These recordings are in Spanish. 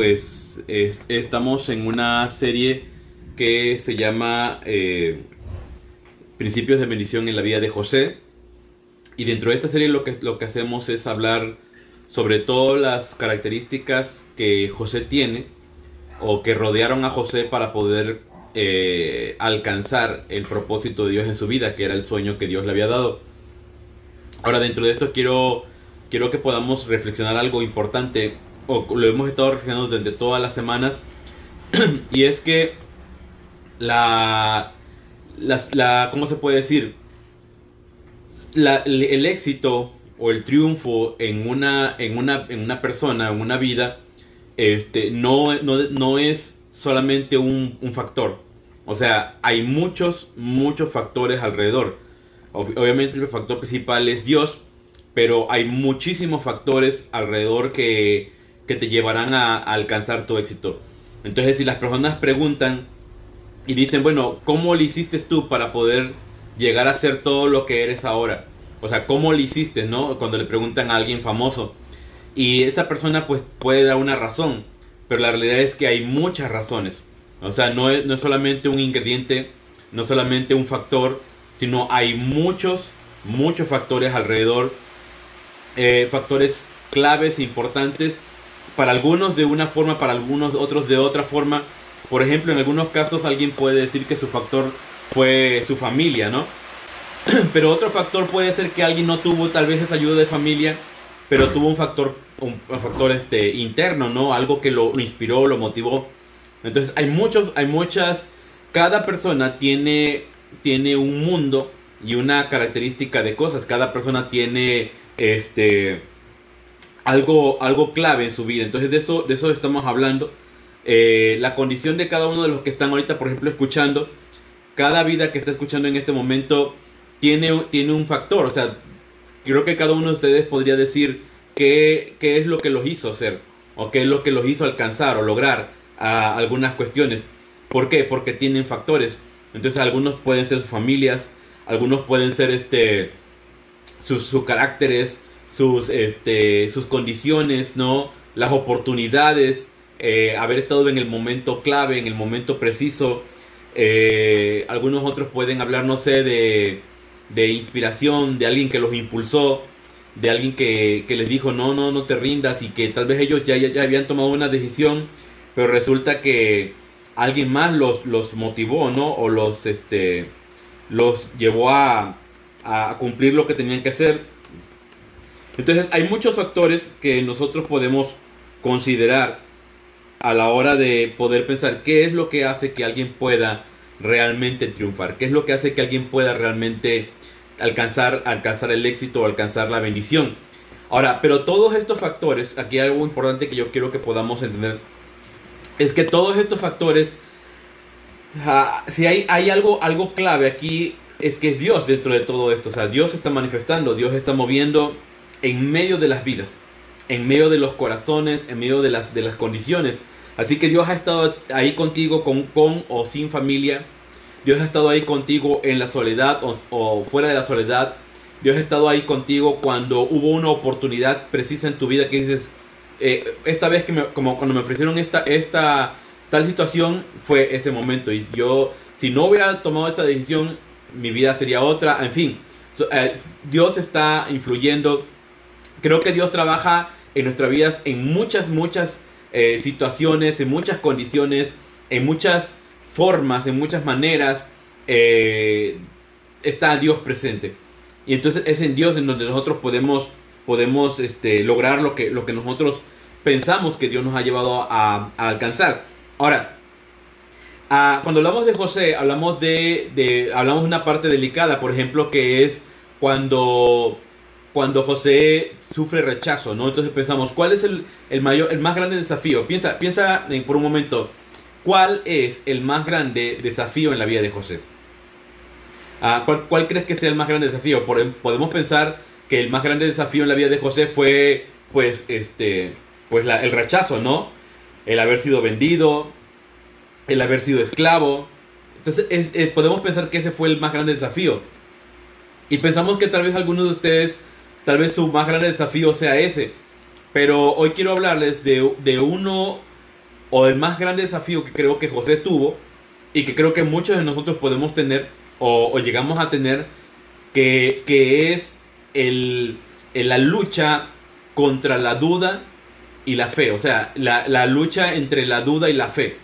pues estamos en una serie que se llama eh, Principios de bendición en la vida de José. Y dentro de esta serie lo que, lo que hacemos es hablar sobre todas las características que José tiene o que rodearon a José para poder eh, alcanzar el propósito de Dios en su vida, que era el sueño que Dios le había dado. Ahora dentro de esto quiero, quiero que podamos reflexionar algo importante, o lo hemos estado reflexionando durante todas las semanas, y es que la, la, ¿cómo se puede decir? el, éxito o el triunfo en una, en una, en una persona, en una vida, este, no, no, es solamente un, factor. O sea, hay muchos, muchos factores alrededor. Obviamente el factor principal es Dios, pero hay muchísimos factores alrededor que, que te llevarán a, alcanzar tu éxito. Entonces, si las personas preguntan y dicen, bueno, ¿cómo lo hiciste tú para poder llegar a ser todo lo que eres ahora? O sea, ¿cómo lo hiciste, no? Cuando le preguntan a alguien famoso. Y esa persona pues puede dar una razón, pero la realidad es que hay muchas razones. O sea, no es, no es solamente un ingrediente, no solamente un factor, sino hay muchos, muchos factores alrededor, eh, factores claves e importantes, para algunos de una forma, para algunos otros de otra forma. Por ejemplo, en algunos casos alguien puede decir que su factor fue su familia, ¿no? Pero otro factor puede ser que alguien no tuvo tal vez esa ayuda de familia, pero tuvo un factor, un, factor este, interno, ¿no? Algo que lo, inspiró, lo motivó. Entonces hay muchos, hay muchas, cada persona tiene tiene un mundo y una característica de cosas. Cada persona tiene este algo, algo clave en su vida. Entonces de eso, de eso estamos hablando. Eh, la condición de cada uno de los que están ahorita, por ejemplo, escuchando, cada vida que está escuchando en este momento tiene, tiene un factor. O sea, creo que cada uno de ustedes podría decir qué, qué es lo que los hizo hacer, o qué es lo que los hizo alcanzar o lograr algunas cuestiones. ¿Por qué? Porque tienen factores. Entonces algunos pueden ser sus familias, algunos pueden ser este sus, caracteres, sus, este, sus condiciones, ¿no? Las oportunidades, eh, haber estado en el momento clave, en el momento preciso. Eh, algunos otros pueden hablar, no sé, de, de inspiración, de alguien que los impulsó, de alguien que, que, les dijo, no, no, no te rindas y que tal vez ellos ya, ya habían tomado una decisión, pero resulta que alguien más los, los motivó, ¿no? O los, este, los llevó a, a cumplir lo que tenían que hacer. Entonces hay muchos factores que nosotros podemos considerar a la hora de poder pensar qué es lo que hace que alguien pueda realmente triunfar, qué es lo que hace que alguien pueda realmente alcanzar, alcanzar el éxito o alcanzar la bendición. Ahora, pero todos estos factores, aquí hay algo importante que yo quiero que podamos entender es que todos estos factores, si hay, hay algo, algo clave aquí, es que es Dios dentro de todo esto. O sea, Dios está manifestando, Dios está moviendo en medio de las vidas, en medio de los corazones, en medio de las, de las condiciones. Así que Dios ha estado ahí contigo con, con o sin familia. Dios ha estado ahí contigo en la soledad o, fuera de la soledad. Dios ha estado ahí contigo cuando hubo una oportunidad precisa en tu vida que dices, eh, esta vez que me, como cuando me ofrecieron esta, esta tal situación, fue ese momento. Y yo, si no hubiera tomado esa decisión, mi vida sería otra. En fin, eh, Dios está influyendo. Creo que Dios trabaja en nuestras vidas en muchas, muchas eh, situaciones, en muchas condiciones, en muchas formas, en muchas maneras. está Dios presente. Y entonces es en Dios en donde nosotros podemos podemos este, lograr lo que, lo que nosotros pensamos que Dios nos ha llevado a, alcanzar. Ahora, cuando hablamos de José, hablamos de, de, hablamos de una parte delicada, por ejemplo, que es cuando, cuando José sufre rechazo, ¿no? Entonces pensamos, ¿cuál es el, el mayor, el más grande desafío? Piensa, piensa por un momento, ¿cuál es el más grande desafío en la vida de José? Ah, ¿cuál, ¿Cuál crees que sea el más grande desafío? Podemos pensar que el más grande desafío en la vida de José fue, pues, este, pues el rechazo, ¿no? El haber sido vendido, el haber sido esclavo. Entonces, podemos pensar que ese fue el más grande desafío. Y pensamos que tal vez algunos de ustedes, tal vez su más grande desafío sea ese. Pero hoy quiero hablarles de, de uno o el más grande desafío que creo que José tuvo y que creo que muchos de nosotros podemos tener o, llegamos a tener, que, que es el, la lucha contra la duda y la fe, o sea, la, la lucha entre la duda y la fe.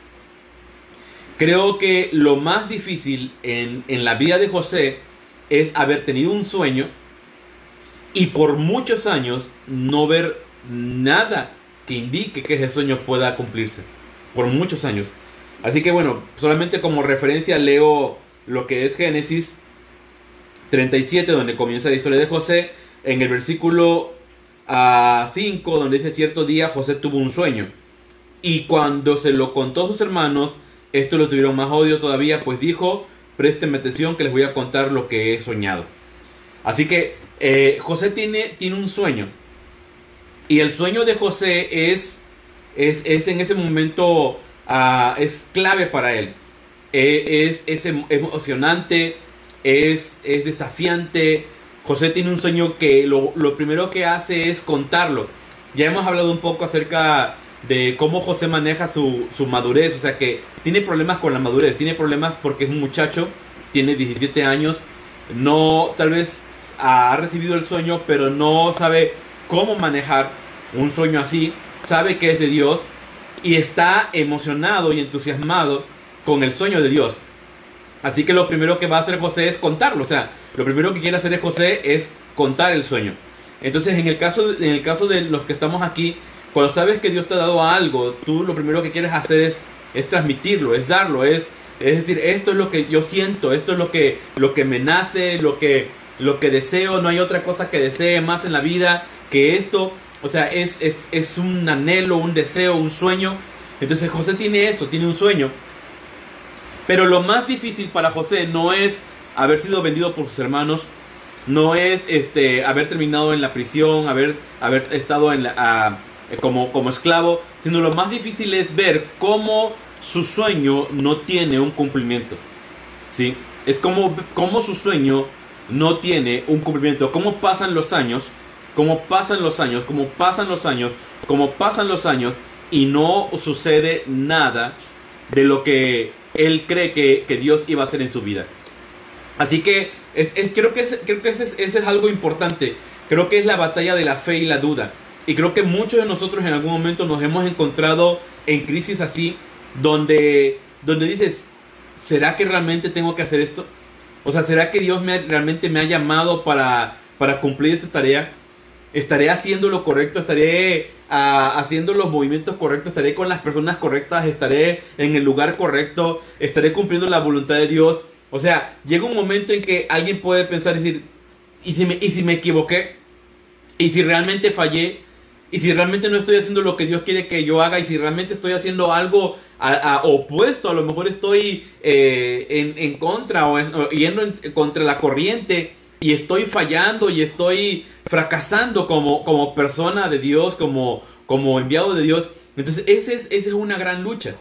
Creo que lo más difícil en, en la vida de José es haber tenido un sueño y por muchos años no ver nada que indique que ese sueño pueda cumplirse. Por muchos años. Así que bueno, solamente como referencia leo lo que es Génesis 37, donde comienza la historia de José. En el versículo 5, ah, donde dice cierto día José tuvo un sueño. Y cuando se lo contó a sus hermanos, esto lo tuvieron más odio todavía, pues dijo, présteme atención que les voy a contar lo que he soñado. Así que eh, José tiene, tiene un sueño. Y el sueño de José es, es, en ese momento, ah, es clave para él. E, es, es emocionante, es, es desafiante. José tiene un sueño que lo, lo primero que hace es contarlo. Ya hemos hablado un poco acerca de cómo José maneja su, su, madurez, o sea que tiene problemas con la madurez, tiene problemas porque es un muchacho, tiene 17 años, no, tal vez ha recibido el sueño, pero no sabe cómo manejar un sueño así, sabe que es de Dios y está emocionado y entusiasmado con el sueño de Dios. Así que lo primero que va a hacer José es contarlo, o sea, lo primero que quiere hacer José es contar el sueño. Entonces, en el caso, en el caso de los que estamos aquí, cuando sabes que Dios te ha dado algo, tú lo primero que quieres hacer es, es transmitirlo, es darlo, es, es decir, esto es lo que yo siento, esto es lo que, lo que me nace, lo que, lo que deseo, no hay otra cosa que desee más en la vida que esto. O sea, es, es, es un anhelo, un deseo, un sueño. Entonces José tiene eso, tiene un sueño. Pero lo más difícil para José no es haber sido vendido por sus hermanos, no es este haber terminado en la prisión, haber, haber estado en la, como, como esclavo, sino lo más difícil es ver cómo su sueño no tiene un cumplimiento. ¿sí? Es como, como su sueño no tiene un cumplimiento. Cómo pasan los años, cómo pasan los años, cómo pasan los años, cómo pasan los años y no sucede nada de lo que él cree que, Dios iba a hacer en su vida. Así que es, creo que, creo que ese es algo importante. Creo que es la batalla de la fe y la duda. Y creo que muchos de nosotros en algún momento nos hemos encontrado en crisis así, donde, donde dices, ¿será que realmente tengo que hacer esto? O sea, ¿será que Dios me, realmente me ha llamado para, para cumplir esta tarea? ¿Estaré haciendo lo correcto? ¿Estaré ah, haciendo los movimientos correctos? ¿Estaré con las personas correctas? ¿Estaré en el lugar correcto? ¿Estaré cumpliendo la voluntad de Dios? O sea, llega un momento en que alguien puede pensar y decir, ¿y si me, y si me equivoqué? ¿Y si realmente fallé? ¿Y si realmente no estoy haciendo lo que Dios quiere que yo haga? ¿Y si realmente estoy haciendo algo a, opuesto, a lo mejor estoy eh, en, contra o, yendo contra la corriente y estoy fallando y estoy fracasando como, como persona de Dios, como, como enviado de Dios. Entonces, esa es, esa es una gran lucha.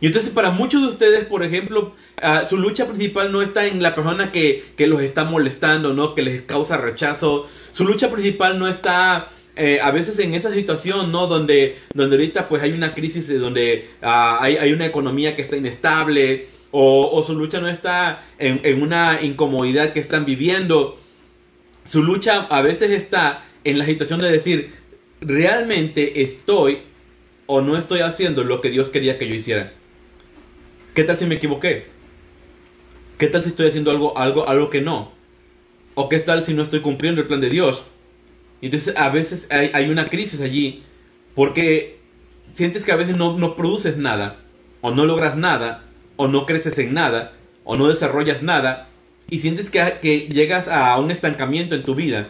Y entonces para muchos de ustedes, por ejemplo, ah, su lucha principal no está en la persona que, que, los está molestando, ¿no? Que les causa rechazo. Su lucha principal no está eh, a veces en esa situación, ¿no? Donde, donde ahorita pues hay una crisis, donde ah, hay, una economía que está inestable o, su lucha no está en, una incomodidad que están viviendo. Su lucha a veces está en la situación de decir, ¿realmente estoy o no estoy haciendo lo que Dios quería que yo hiciera? ¿Qué tal si me equivoqué? ¿Qué tal si estoy haciendo algo, algo, algo que no? ¿O qué tal si no estoy cumpliendo el plan de Dios? Entonces a veces hay, una crisis allí porque sientes que a veces no, produces nada, o no logras nada, o no creces en nada, o no desarrollas nada, y sientes que, llegas a un estancamiento en tu vida.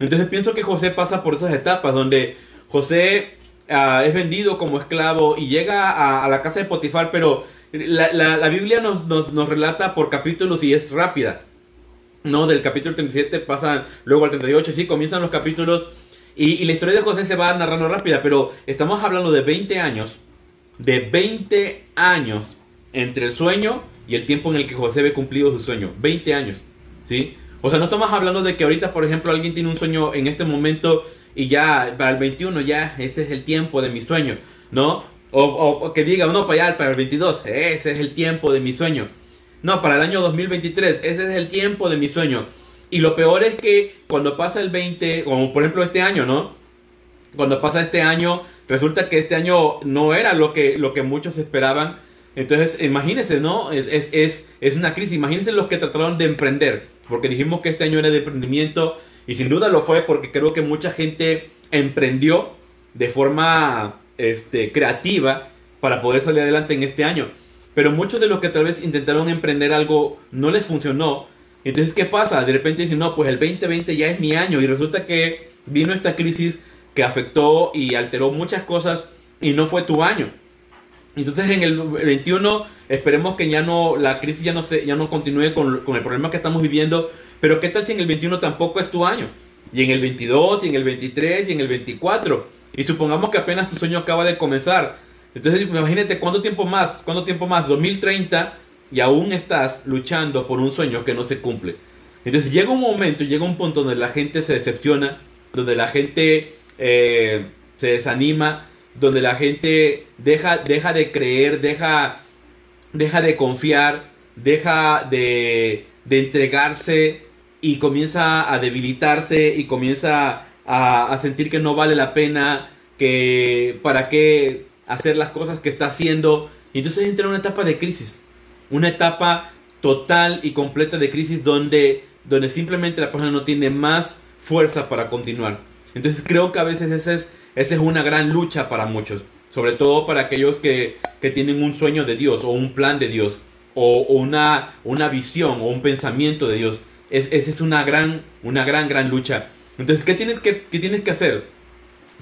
Entonces pienso que José pasa por esas etapas donde José ah, es vendido como esclavo y llega a, la casa de Potifar, pero la, Biblia nos, nos, relata por capítulos y es rápida. ¿No? Del capítulo 37 pasan luego al 38, sí, comienzan los capítulos y, la historia de José se va narrando rápida, pero estamos hablando de 20 años, de 20 años entre el sueño y el tiempo en el que José ve cumplido su sueño, 20 años, ¿sí? O sea, no estamos hablando de que ahorita, por ejemplo, alguien tiene un sueño en este momento y ya para el 21 ya ese es el tiempo de mi sueño, ¿no? O, que diga, no, para allá, para el 22, ese es el tiempo de mi sueño. No, para el año 2023, ese es el tiempo de mi sueño. Y lo peor es que cuando pasa el 20, como por ejemplo este año, ¿no? Cuando pasa este año, resulta que este año no era lo que, lo que muchos esperaban. Entonces, imagínense, ¿no? Es, es, es una crisis. Imagínense los que trataron de emprender. Porque dijimos que este año era de emprendimiento. Y sin duda lo fue porque creo que mucha gente emprendió de forma este, creativa para poder salir adelante en este año. Pero muchos de los que tal vez intentaron emprender algo no les funcionó. Entonces, ¿qué pasa? De repente dicen, no, pues el 2020 ya es mi año. Y resulta que vino esta crisis que afectó y alteró muchas cosas y no fue tu año. Entonces en el 21 esperemos que ya no la crisis ya no se ya no continúe con, con, el problema que estamos viviendo, pero qué tal si en el 21 tampoco es tu año y en el 22 y en el 23 y en el 24 y supongamos que apenas tu sueño acaba de comenzar. Entonces imagínate cuánto tiempo más, cuánto tiempo más, 2030 y aún estás luchando por un sueño que no se cumple. Entonces llega un momento, llega un punto donde la gente se decepciona, donde la gente eh, se desanima, donde la gente deja, deja de creer, deja, deja de confiar, deja de, de entregarse y comienza a debilitarse y comienza a, a, sentir que no vale la pena, que para qué hacer las cosas que está haciendo. Y entonces entra en una etapa de crisis, una etapa total y completa de crisis donde, donde simplemente la persona no tiene más fuerza para continuar. Entonces creo que a veces esa es, esa es una gran lucha para muchos, sobre todo para aquellos que, que tienen un sueño de Dios o un plan de Dios o, una, una visión o un pensamiento de Dios. Es, esa es una gran, una gran, gran lucha. Entonces, ¿qué tienes que, qué tienes que hacer?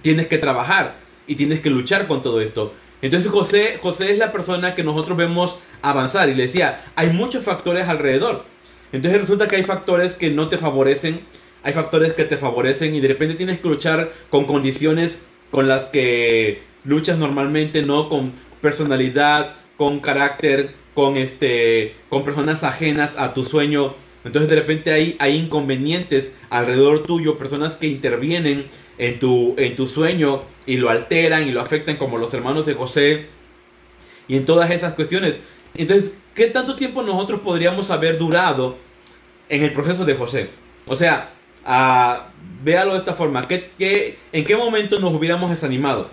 Tienes que trabajar y tienes que luchar con todo esto. Entonces José, José es la persona que nosotros vemos avanzar y le decía, hay muchos factores alrededor. Entonces resulta que hay factores que no te favorecen hay factores que te favorecen y de repente tienes que luchar con condiciones con las que luchas normalmente, ¿no? Con personalidad, con carácter, con este con personas ajenas a tu sueño. Entonces de repente hay, hay inconvenientes alrededor tuyo, personas que intervienen en tu, en tu sueño y lo alteran y lo afectan como los hermanos de José y en todas esas cuestiones. Entonces, ¿qué tanto tiempo nosotros podríamos haber durado en el proceso de José? O sea, véalo de esta forma. ¿Qué, en qué momento nos hubiéramos desanimado?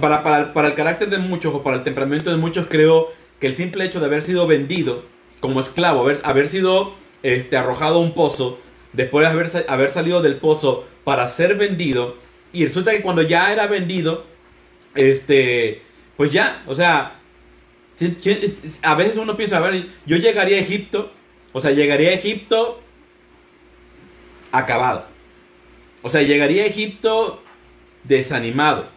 Para, para, el carácter de muchos o para el temperamento de muchos, creo que el simple hecho de haber sido vendido como esclavo, haber, haber sido este, arrojado a un pozo, después de haber, haber salido del pozo para ser vendido, y resulta que cuando ya era vendido, este, pues ya, o sea, a veces uno piensa, a ver, yo llegaría a Egipto, o sea, llegaría a Egipto acabado. O sea, llegaría a Egipto desanimado,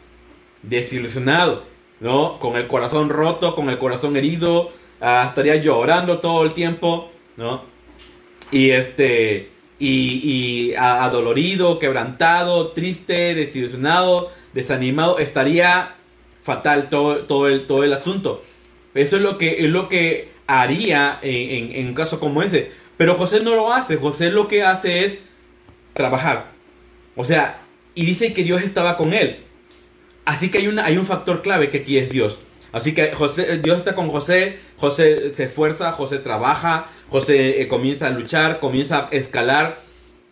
desilusionado, ¿no? Con el corazón roto, con el corazón herido, ah, estaría llorando todo el tiempo, ¿no? Y este, y, y adolorido, quebrantado, triste, desilusionado, desanimado, estaría fatal todo, todo, el, todo el asunto. Eso es lo que, es lo que haría en, en un caso como ese. Pero José no lo hace. José lo que hace es trabajar. O sea, y dice que Dios estaba con él. Así que hay, una, hay un factor clave que aquí es Dios. Así que José, Dios está con José, José se esfuerza, José trabaja, José eh, comienza a luchar, comienza a escalar.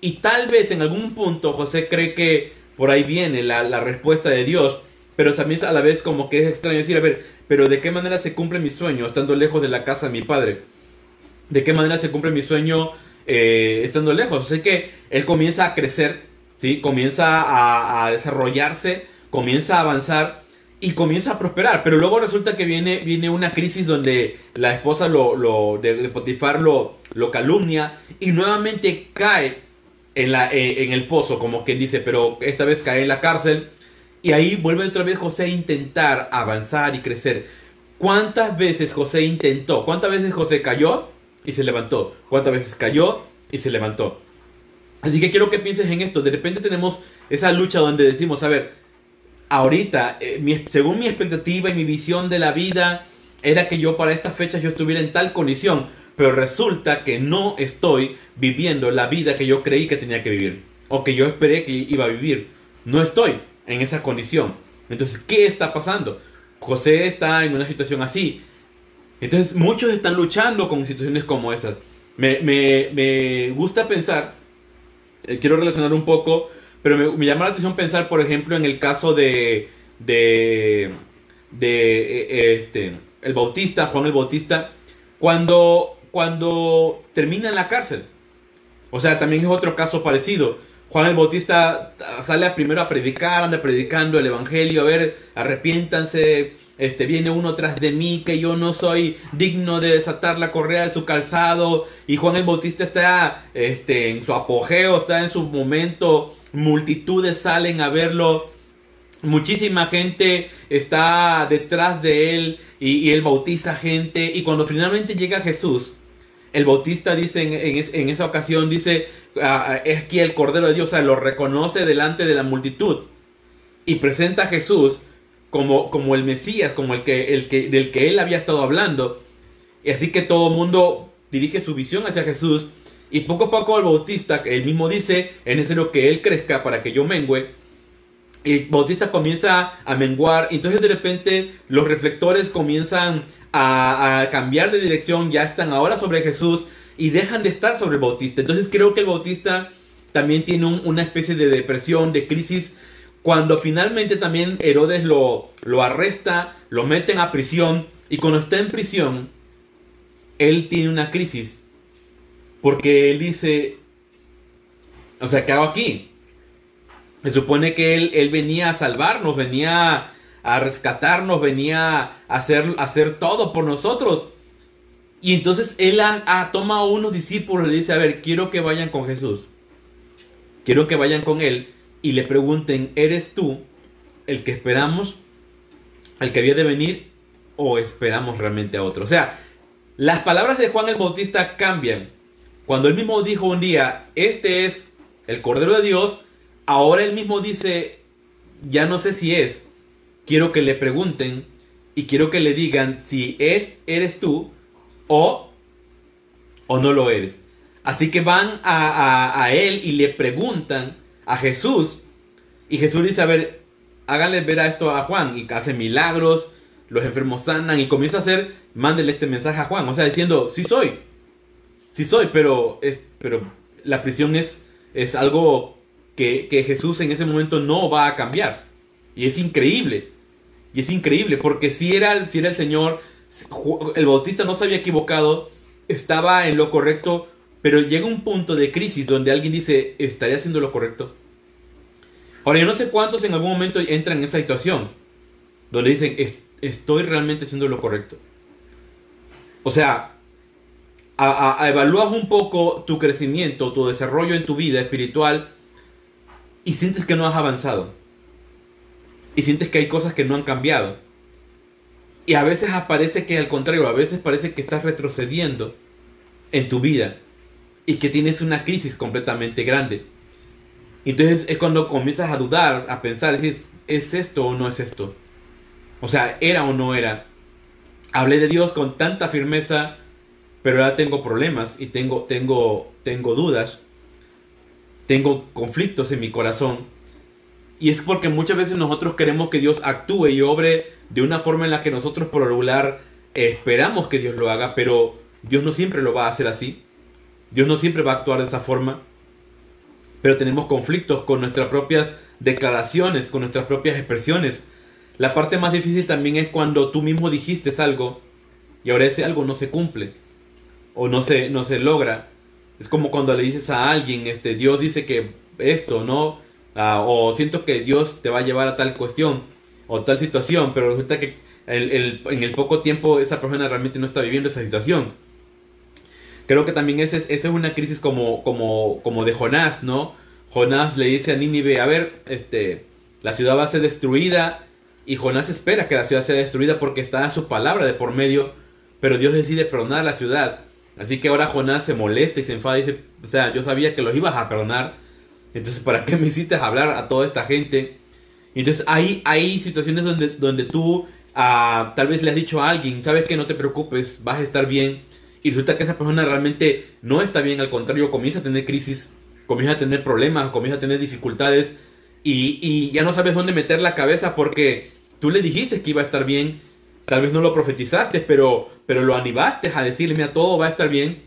Y tal vez en algún punto José cree que por ahí viene la, la respuesta de Dios, pero también a la vez como que es extraño decir, a ver, pero ¿de qué manera se cumple mi sueño estando lejos de la casa de mi padre? ¿De qué manera se cumple mi sueño eh, estando lejos. Así que él comienza a crecer, ¿sí? comienza a, desarrollarse, comienza a avanzar y comienza a prosperar. Pero luego resulta que viene, viene una crisis donde la esposa lo, lo de, Potifar lo, lo calumnia y nuevamente cae en, la, eh, en el pozo, como quien dice, pero esta vez cae en la cárcel. Y ahí vuelve otra vez José a intentar avanzar y crecer. ¿Cuántas veces José intentó? ¿Cuántas veces José cayó? y se levantó. ¿Cuántas veces cayó y se levantó? Así que quiero que pienses en esto. De repente tenemos esa lucha donde decimos, a ver, ahorita, eh, según mi expectativa y mi visión de la vida, era que yo para estas fechas yo estuviera en tal condición, pero resulta que no estoy viviendo la vida que yo creí que tenía que vivir, o que yo esperé que iba a vivir. No estoy en esa condición. Entonces, ¿qué está pasando? José está en una situación así. Entonces muchos están luchando con situaciones como esas. Me, gusta pensar, eh, quiero relacionar un poco, pero me, me, llama la atención pensar, por ejemplo, en el caso de, de, de eh, este, el Bautista, Juan el Bautista, cuando, cuando termina en la cárcel. O sea, también es otro caso parecido. Juan el Bautista sale primero a predicar, anda predicando el Evangelio, a ver, arrepiéntanse, este, viene uno tras de mí que yo no soy digno de desatar la correa de su calzado y Juan el Bautista está este, en su apogeo, está en su momento, multitudes salen a verlo, muchísima gente está detrás de él y, él bautiza gente. Y cuando finalmente llega Jesús, el bautista dice en, esa ocasión, dice, ah, ah, es que el Cordero de Dios, o sea, lo reconoce delante de la multitud. Y presenta a Jesús como, como el Mesías, como el que, el que, del que él había estado hablando. Y así que todo el mundo dirige su visión hacia Jesús y poco a poco el bautista, él mismo dice, es necesario que él crezca para que yo mengüe. Y bautista comienza a menguar, entonces de repente los reflectores comienzan a, cambiar de dirección, ya están ahora sobre Jesús y dejan de estar sobre el bautista. Entonces creo que el bautista también tiene una especie de depresión, de crisis, cuando finalmente también Herodes lo, lo arresta, lo meten a prisión, y cuando está en prisión, él tiene una crisis, porque él dice, o sea, ¿qué hago aquí? Se supone que él, él venía a salvarnos, venía a rescatarnos, venía a hacer, hacer todo por nosotros. Y entonces él toma a unos discípulos y le dice, a ver, quiero que vayan con Jesús. Quiero que vayan con él y le pregunten, ¿eres tú el que esperamos, el que había de venir o esperamos realmente a otro? O sea, las palabras de Juan el Bautista cambian. Cuando él mismo dijo un día, este es el Cordero de Dios, ahora él mismo dice, ya no sé si es, quiero que le pregunten y quiero que le digan si es, eres tú o, o no lo eres. Así que van a, él y le preguntan a Jesús. Y Jesús dice, a ver, háganle ver a esto a Juan y hace milagros, los enfermos sanan y comienza a hacer, mándenle este mensaje a Juan, o sea, diciendo, sí soy, sí soy, pero, es, pero la prisión es, es algo que, que Jesús en ese momento no va a cambiar. Y es increíble. Y es increíble, porque si era, si era el Señor, el Bautista no se había equivocado, estaba en lo correcto, pero llega un punto de crisis donde alguien dice, ¿estaría haciendo lo correcto? Ahora, yo no sé cuántos en algún momento entran en esa situación, donde dicen, ¿estoy realmente haciendo lo correcto? O sea, a, evalúas un poco tu crecimiento, tu desarrollo en tu vida espiritual y sientes que no has avanzado y sientes que hay cosas que no han cambiado. Y a veces aparece que al contrario, a veces parece que estás retrocediendo en tu vida y que tienes una crisis completamente grande. Entonces es cuando comienzas a dudar, a pensar, ¿es, ¿es esto o no es esto? O sea, ¿era o no era? Hablé de Dios con tanta firmeza, pero ahora tengo problemas y tengo, tengo, tengo dudas, tengo conflictos en mi corazón y es porque muchas veces nosotros queremos que Dios actúe y obre de una forma en la que nosotros por regular esperamos que Dios lo haga, pero Dios no siempre lo va a hacer así. Dios no siempre va a actuar de esa forma. Pero tenemos conflictos con nuestras propias declaraciones, con nuestras propias expresiones. La parte más difícil también es cuando tú mismo dijiste algo y ahora ese algo no se cumple o no se, no se logra. Es como cuando le dices a alguien, este, Dios dice que esto, ¿no? Ah, o siento que Dios te va a llevar a tal cuestión o tal situación, pero resulta que en el poco tiempo esa persona realmente no está viviendo esa situación. Creo que también esa es, una crisis como, como, como de Jonás, ¿no? Jonás le dice a Nínive, a ver, este, la ciudad va a ser destruida y Jonás espera que la ciudad sea destruida porque está a su palabra de por medio, pero Dios decide perdonar la ciudad. Así que ahora Jonás se molesta y se enfada y dice, o sea, yo sabía que los ibas a perdonar, entonces, ¿para qué me hiciste hablar a toda esta gente? Entonces, hay, hay situaciones donde, donde tú ah, tal vez le has dicho a alguien, sabes que no te preocupes, vas a estar bien. Y resulta que esa persona realmente no está bien, al contrario, comienza a tener crisis, comienza a tener problemas, comienza a tener dificultades y, y ya no sabes dónde meter la cabeza porque tú le dijiste que iba a estar bien, tal vez no lo profetizaste, pero, pero lo animaste a decirle, mira, todo va a estar bien.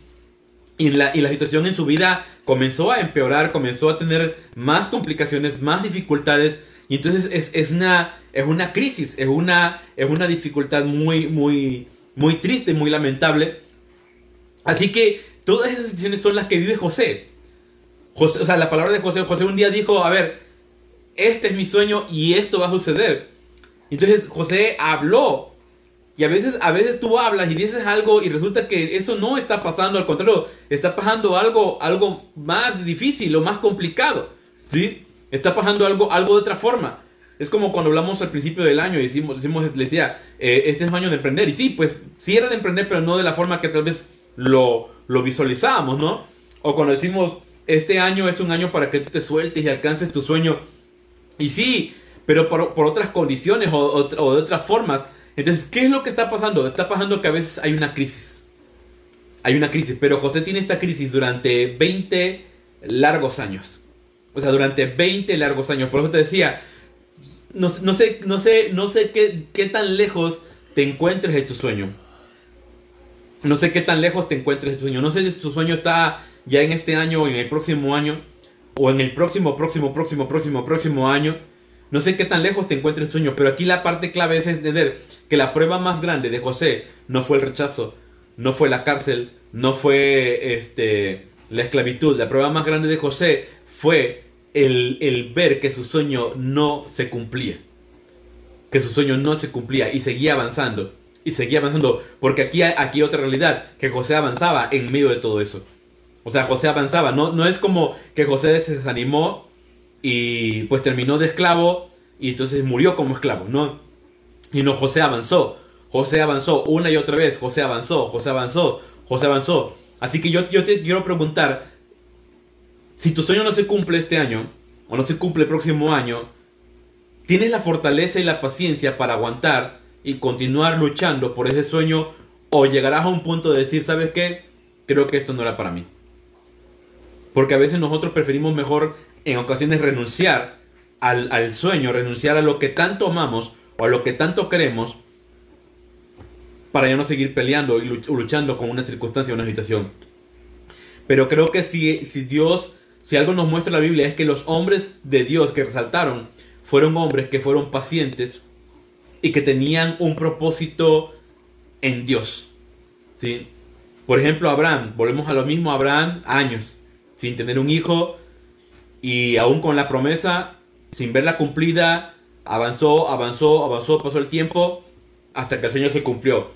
Y la, y la situación en su vida comenzó a empeorar, comenzó a tener más complicaciones, más dificultades. Y entonces es, es, una, es una crisis, es una, es una dificultad muy, muy, muy triste, muy lamentable. Así que todas esas situaciones son las que vive José. José. O sea, la palabra de José, José un día dijo, a ver, este es mi sueño y esto va a suceder. Entonces José habló. Y a veces, a veces tú hablas y dices algo y resulta que eso no está pasando, al contrario, está pasando algo, algo más difícil o más complicado. ¿Sí? Está pasando algo, algo de otra forma. Es como cuando hablamos al principio del año y decimos, decimos le decía, eh, este es un año de emprender. Y sí, pues sí era de emprender, pero no de la forma que tal vez lo, lo visualizábamos, ¿no? O cuando decimos, este año es un año para que tú te sueltes y alcances tu sueño. Y sí, pero por, por otras condiciones o, o, o, de otras formas. Entonces, ¿qué es lo que está pasando? Está pasando que a veces hay una crisis. Hay una crisis, pero José tiene esta crisis durante 20 largos años. O sea, durante 20 largos años. Por eso te decía, no, sé, no sé, no sé qué, qué tan lejos te encuentres de tu sueño. No sé qué tan lejos te encuentres de tu sueño. No sé si tu sueño está ya en este año o en el próximo año. O en el próximo, próximo, próximo, próximo, próximo año. No sé qué tan lejos te encuentres tu sueño. Pero aquí la parte clave es entender que la prueba más grande de José no fue el rechazo. No fue la cárcel. No fue este, la esclavitud. La prueba más grande de José fue el, el ver que su sueño no se cumplía. Que su sueño no se cumplía y seguía avanzando y seguía avanzando. Porque aquí hay aquí otra realidad, que José avanzaba en medio de todo eso. O sea, José avanzaba. No, no es como que José se desanimó y pues terminó de esclavo y entonces murió como esclavo. No. Y no, José avanzó. José avanzó una y otra vez. José avanzó, José avanzó, José avanzó. Así que yo, yo te quiero preguntar, si tu sueño no se cumple este año, o no se cumple el próximo año, ¿tienes la fortaleza y la paciencia para aguantar y continuar luchando por ese sueño o llegarás a un punto de decir, ¿sabes qué? Creo que esto no era para mí. Porque a veces nosotros preferimos mejor en ocasiones renunciar al, al, sueño, renunciar a lo que tanto amamos o a lo que tanto queremos para ya no seguir peleando y luchando con una circunstancia o una situación. Pero creo que si, si Dios, si algo nos muestra la Biblia es que los hombres de Dios que resaltaron fueron hombres que fueron pacientes, y que tenían un propósito en Dios. ¿sí? Por ejemplo, Abraham, volvemos a lo mismo, Abraham, años, sin tener un hijo y aún con la promesa, sin verla cumplida, avanzó, avanzó, avanzó, pasó el tiempo hasta que el Señor se cumplió.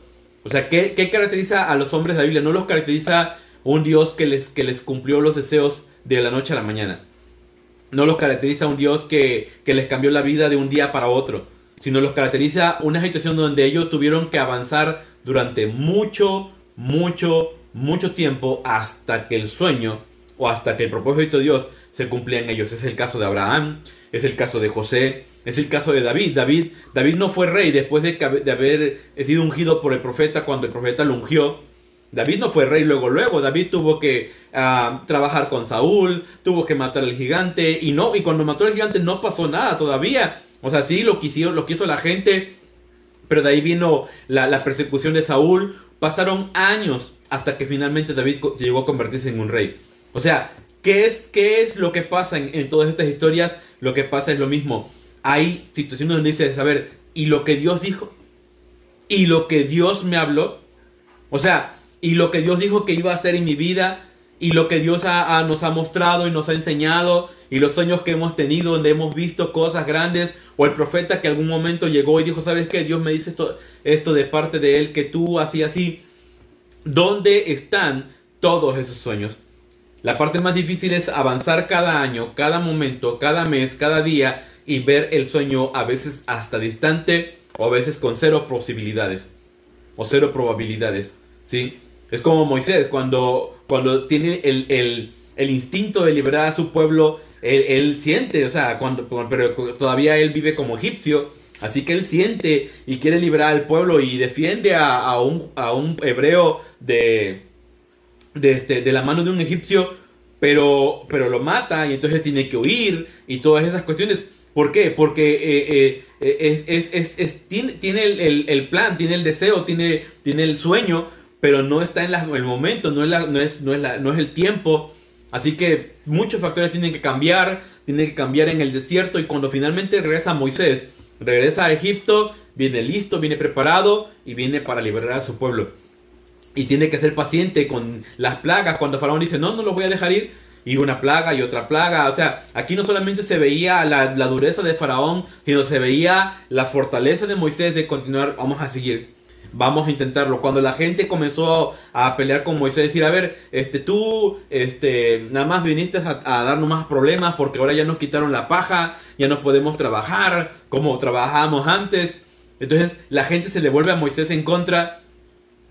O sea, ¿qué, qué caracteriza a los hombres de la Biblia? No los caracteriza un Dios que les, que les cumplió los deseos de la noche a la mañana. No los caracteriza un Dios que, que les cambió la vida de un día para otro sino los caracteriza una situación donde ellos tuvieron que avanzar durante mucho, mucho, mucho tiempo hasta que el sueño o hasta que el propósito de Dios se cumplía en ellos. Es el caso de Abraham, es el caso de José, es el caso de David. David, David no fue rey después de, de haber sido ungido por el profeta cuando el profeta lo ungió. David no fue rey luego, luego. David tuvo que uh, trabajar con Saúl, tuvo que matar al gigante y no, y cuando mató al gigante no pasó nada todavía. O sea, sí, lo, quisieron, lo quiso la gente, pero de ahí vino la, la, persecución de Saúl. Pasaron años hasta que finalmente David llegó a convertirse en un rey. O sea, ¿qué es, qué es lo que pasa en, todas estas historias? Lo que pasa es lo mismo. Hay situaciones donde dices, a ver, ¿y lo que Dios dijo? ¿Y lo que Dios me habló? O sea, ¿y lo que Dios dijo que iba a hacer en mi vida? ¿Y lo que Dios ha, nos ha mostrado y nos ha enseñado? ¿Y los sueños que hemos tenido donde hemos visto cosas grandes? O el profeta que algún momento llegó y dijo, ¿sabes qué? Dios me dice esto, esto de parte de él, que tú así, así. ¿Dónde están todos esos sueños? La parte más difícil es avanzar cada año, cada momento, cada mes, cada día y ver el sueño a veces hasta distante o a veces con cero posibilidades o cero probabilidades. ¿sí? Es como Moisés cuando, cuando tiene el, el, el instinto de liberar a su pueblo él, siente, o sea, cuando, pero todavía él vive como egipcio, así que él siente y quiere liberar al pueblo y defiende a, un, a un, hebreo de, de, este, de la mano de un egipcio, pero, pero lo mata y entonces tiene que huir y todas esas cuestiones. ¿Por qué? Porque eh, eh, es, es, tiene, tiene el, plan, tiene el deseo, tiene, tiene el sueño, pero no está en el momento, no es, la, no, es, no, es la, no es el tiempo. Así que muchos factores tienen que cambiar, tienen que cambiar en el desierto y cuando finalmente regresa Moisés, regresa a Egipto, viene listo, viene preparado y viene para liberar a su pueblo. Y tiene que ser paciente con las plagas. Cuando Faraón dice, no, no los voy a dejar ir, y una plaga y otra plaga. O sea, aquí no solamente se veía la, la, dureza de Faraón, sino se veía la fortaleza de Moisés de continuar, vamos a seguir. Vamos a intentarlo. Cuando la gente comenzó a pelear con Moisés, decir, a ver, este, tú, este, nada más viniste a, a darnos más problemas porque ahora ya nos quitaron la paja, ya no podemos trabajar como trabajábamos antes. Entonces la gente se le vuelve a Moisés en contra,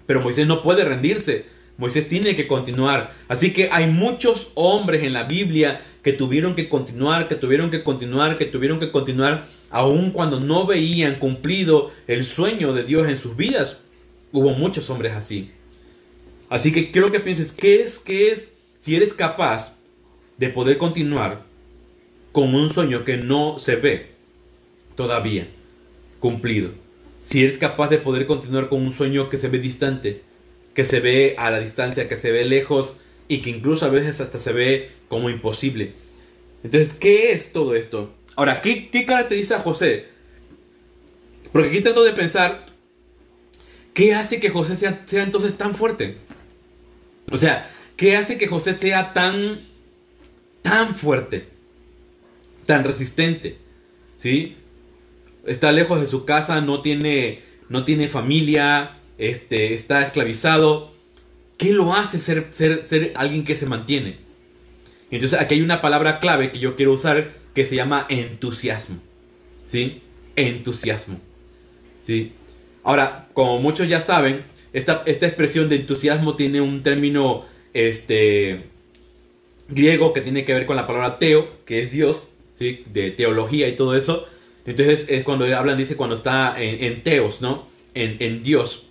pero Moisés no puede rendirse. Moisés tiene que continuar. Así que hay muchos hombres en la Biblia que tuvieron que continuar, que tuvieron que continuar, que tuvieron que continuar, aun cuando no veían cumplido el sueño de Dios en sus vidas. Hubo muchos hombres así. Así que quiero que pienses, ¿qué es, qué es, si eres capaz de poder continuar con un sueño que no se ve todavía cumplido? Si eres capaz de poder continuar con un sueño que se ve distante, que se ve a la distancia, que se ve lejos y que incluso a veces hasta se ve como imposible. Entonces, ¿qué es todo esto? Ahora, ¿qué, qué caracteriza a José? Porque aquí trato de pensar, ¿qué hace que José sea, sea entonces tan fuerte? O sea, ¿qué hace que José sea tan, tan fuerte? Tan resistente. ¿Sí? Está lejos de su casa, no tiene, no tiene familia, este, está esclavizado. ¿Qué lo hace ser, ser, ser alguien que se mantiene? Entonces aquí hay una palabra clave que yo quiero usar que se llama entusiasmo. ¿Sí? Entusiasmo. ¿Sí? Ahora, como muchos ya saben, esta, esta expresión de entusiasmo tiene un término este, griego que tiene que ver con la palabra teo, que es Dios, ¿sí? de teología y todo eso. Entonces es cuando hablan, dice cuando está en, teos, ¿no? En, en Dios.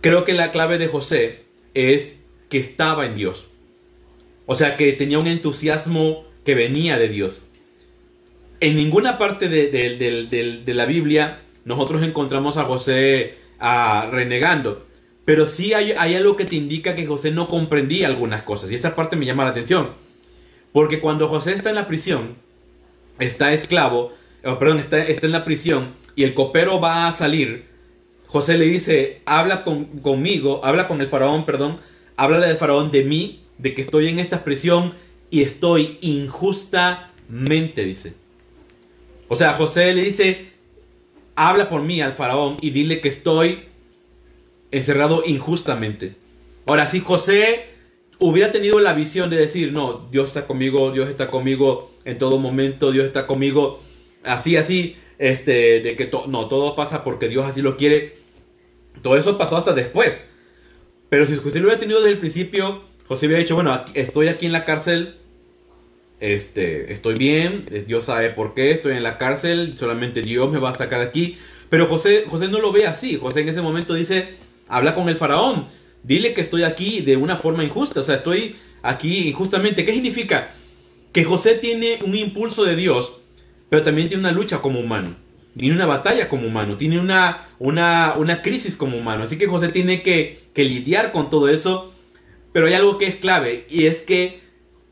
Creo que la clave de José es que estaba en Dios. O sea, que tenía un entusiasmo que venía de Dios. En ninguna parte de, la Biblia nosotros encontramos a José ah, renegando. Pero sí hay, algo que te indica que José no comprendía algunas cosas. Y esa parte me llama la atención. Porque cuando José está en la prisión, está esclavo, oh, perdón, está, está en la prisión y el copero va a salir, José le dice, habla conmigo, habla con el faraón, perdón, háblale del faraón de mí, de que estoy en esta prisión y estoy injustamente, dice. O sea, José le dice, habla por mí al faraón y dile que estoy encerrado injustamente. Ahora, si José hubiera tenido la visión de decir, no, Dios está conmigo, Dios está conmigo en todo momento, Dios está conmigo, así, así, este, de que no, todo pasa porque Dios así lo quiere, todo eso pasó hasta después. Pero si José lo hubiera tenido desde el principio, José hubiera dicho, bueno, estoy aquí en la cárcel, este, estoy bien, Dios sabe por qué, estoy en la cárcel, solamente Dios me va a sacar de aquí. Pero José, José no lo ve así, José en ese momento dice, habla con el faraón, dile que estoy aquí de una forma injusta, o sea, estoy aquí injustamente. ¿Qué significa? Que José tiene un impulso de Dios, pero también tiene una lucha como humano tiene una batalla como humano, tiene una, una, una crisis como humano. Así que José tiene que, que lidiar con todo eso. Pero hay algo que es clave y es que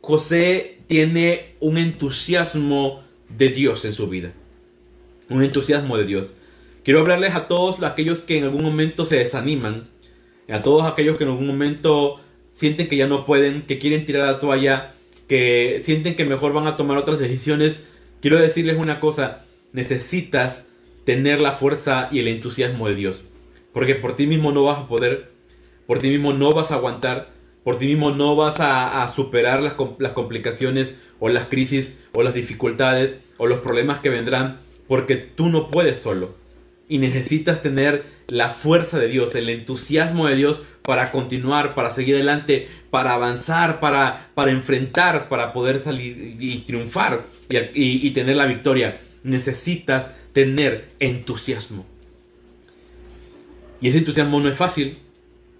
José tiene un entusiasmo de Dios en su vida. Un entusiasmo de Dios. Quiero hablarles a todos aquellos que en algún momento se desaniman, a todos aquellos que en algún momento sienten que ya no pueden, que quieren tirar la toalla, que sienten que mejor van a tomar otras decisiones. Quiero decirles una cosa, necesitas tener la fuerza y el entusiasmo de Dios. Porque por ti mismo no vas a poder, por ti mismo no vas a aguantar, por ti mismo no vas a, superar las, las complicaciones o las crisis o las dificultades o los problemas que vendrán, porque tú no puedes solo. Y necesitas tener la fuerza de Dios, el entusiasmo de Dios para continuar, para seguir adelante, para avanzar, para, para enfrentar, para poder salir y triunfar y tener la victoria necesitas tener entusiasmo. Y ese entusiasmo no es fácil,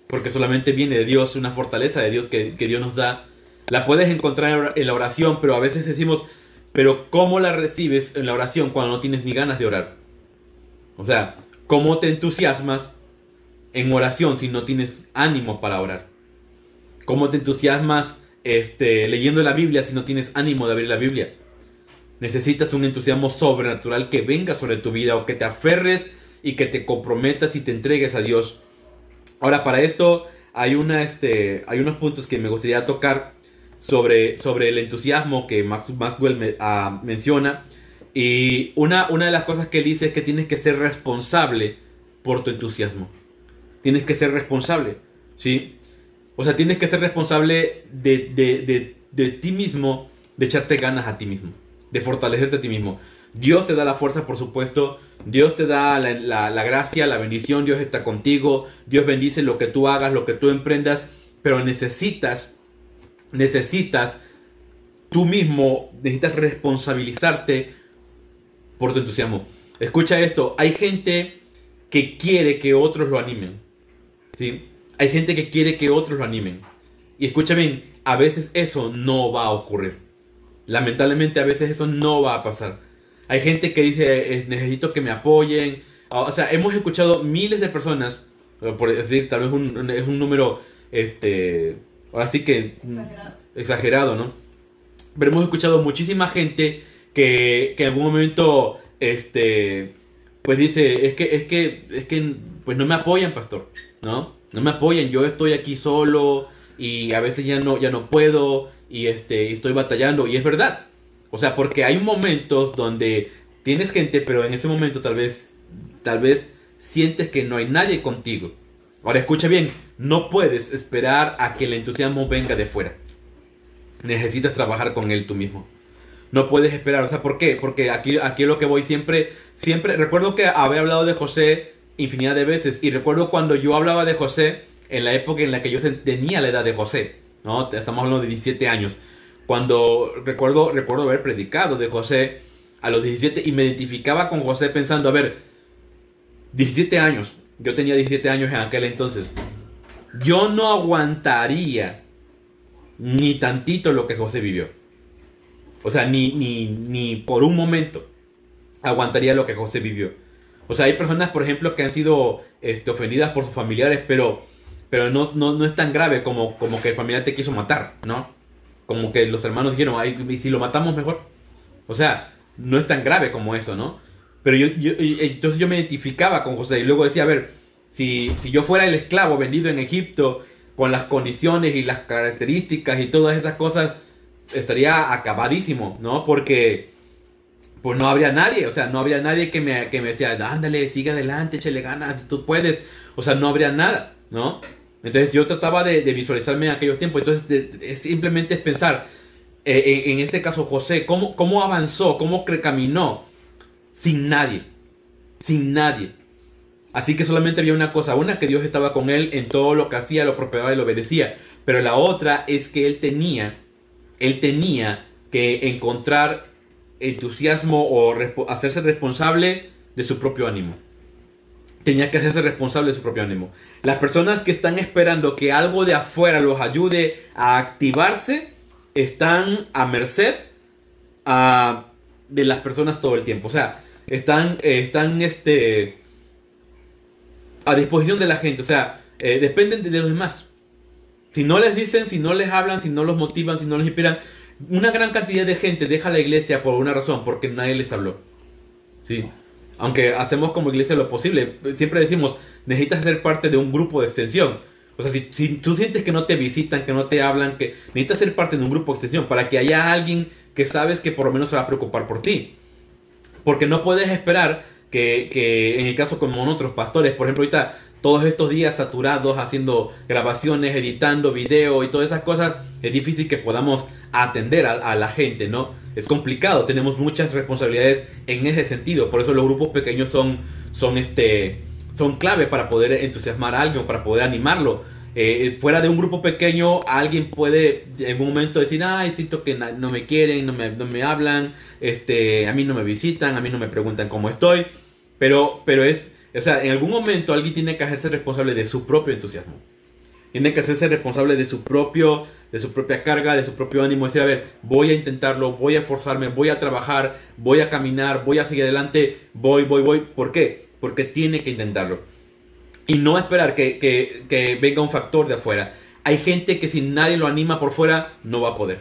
porque solamente viene de Dios, una fortaleza de Dios que, Dios nos da. La puedes encontrar en la oración, pero a veces decimos, pero ¿cómo la recibes en la oración cuando no tienes ni ganas de orar? O sea, ¿cómo te entusiasmas en oración si no tienes ánimo para orar? ¿Cómo te entusiasmas este, leyendo la Biblia si no tienes ánimo de abrir la Biblia? Necesitas un entusiasmo sobrenatural que venga sobre tu vida o que te aferres y que te comprometas y te entregues a Dios. Ahora, para esto hay, una, este, hay unos puntos que me gustaría tocar sobre, sobre el entusiasmo que Max, Maxwell me, ah, menciona. Y una, una de las cosas que él dice es que tienes que ser responsable por tu entusiasmo. Tienes que ser responsable, ¿sí? O sea, tienes que ser responsable de, de, de ti mismo, de echarte ganas a ti mismo, de fortalecerte a ti mismo. Dios te da la fuerza, por supuesto. Dios te da la, la, gracia, la bendición. Dios está contigo. Dios bendice lo que tú hagas, lo que tú emprendas. Pero necesitas, necesitas tú mismo, necesitas responsabilizarte por tu entusiasmo. Escucha esto. Hay gente que quiere que otros lo animen. ¿Sí? Hay gente que quiere que otros lo animen. Y escúchame, a veces eso no va a ocurrir. Lamentablemente a veces eso no va a pasar. Hay gente que dice, necesito que me apoyen. O sea, hemos escuchado miles de personas, por decir, tal vez un, es un número, este, ahora sí que exagerado. exagerado, ¿no? Pero hemos escuchado muchísima gente que, que en algún momento, este, pues dice, es que, es que, es que, pues no me apoyan, pastor, ¿no? No me apoyan, yo estoy aquí solo y a veces ya no, ya no puedo y este, estoy batallando y es verdad, o sea, porque hay momentos donde tienes gente, pero en ese momento tal vez, tal vez sientes que no hay nadie contigo. Ahora escucha bien, no puedes esperar a que el entusiasmo venga de fuera. Necesitas trabajar con él tú mismo. No puedes esperar, o sea, ¿por qué? Porque aquí, aquí lo que voy siempre, siempre, recuerdo que había hablado de José infinidad de veces y recuerdo cuando yo hablaba de José en la época en la que yo tenía la edad de José, ¿no? Estamos hablando de 17 años. Cuando recuerdo, recuerdo haber predicado de José a los 17 y me identificaba con José pensando, a ver, 17 años, yo tenía 17 años en aquel entonces, yo no aguantaría ni tantito lo que José vivió. O sea, ni, ni, ni por un momento aguantaría lo que José vivió. O sea, hay personas, por ejemplo, que han sido este, ofendidas por sus familiares, pero, pero no, no, no es tan grave como, como que el familiar te quiso matar, ¿no? como que los hermanos dijeron, ay, ¿y si lo matamos mejor? O sea, no es tan grave como eso, ¿no? Pero yo, yo entonces yo me identificaba con José y luego decía, a ver, si, si yo fuera el esclavo vendido en Egipto con las condiciones y las características y todas esas cosas, estaría acabadísimo, ¿no? Porque pues no habría nadie, o sea, no habría nadie que me, que me decía, ándale, sigue adelante, échale ganas, tú puedes, o sea, no habría nada, ¿no? Entonces yo trataba de, visualizarme en aquellos tiempos. Entonces es, simplemente es pensar, eh, en, este caso José, ¿cómo, cómo avanzó, cómo caminó sin nadie, sin nadie. Así que solamente había una cosa, una que Dios estaba con él en todo lo que hacía, lo propagaba y lo obedecía. Pero la otra es que él tenía, él tenía que encontrar entusiasmo o hacerse responsable de su propio ánimo tenía que hacerse responsable de su propio ánimo. Las personas que están esperando que algo de afuera los ayude a activarse están a merced de las personas todo el tiempo. O sea, están, están este, a disposición de la gente. O sea, eh, dependen de los demás. Si no les dicen, si no les hablan, si no los motivan, si no les inspiran, una gran cantidad de gente deja la iglesia por una razón, porque nadie les habló. ¿Sí? Aunque hacemos como iglesia lo posible. Siempre decimos, necesitas ser parte de un grupo de extensión. O sea, si, tú sientes que no te visitan, que no te hablan, que necesitas ser parte de un grupo de extensión para que haya alguien que sabes que por lo menos se va a preocupar por ti. Porque no puedes esperar que, que en el caso como otros pastores, por ejemplo, ahorita todos estos días saturados haciendo grabaciones, editando video y todas esas cosas, es difícil que podamos atender a, la gente, ¿no? Es complicado, tenemos muchas responsabilidades en ese sentido, por eso los grupos pequeños son, son, este, son clave para poder entusiasmar a alguien, para poder animarlo. Eh, fuera de un grupo pequeño, alguien puede en un momento decir, ay, siento que no me quieren, no me, no me hablan, este, a mí no me visitan, a mí no me preguntan cómo estoy, pero, pero es o sea, en algún momento alguien tiene que hacerse responsable de su propio entusiasmo. Tiene que hacerse responsable de su propio de su propia carga, de su propio ánimo, decir, a ver, voy a intentarlo, voy a forzarme, voy a trabajar, voy a caminar, voy a seguir adelante, voy, voy, voy. ¿Por qué? Porque tiene que intentarlo. Y no esperar que, que, venga un factor de afuera. Hay gente que si nadie lo anima por fuera, no va a poder.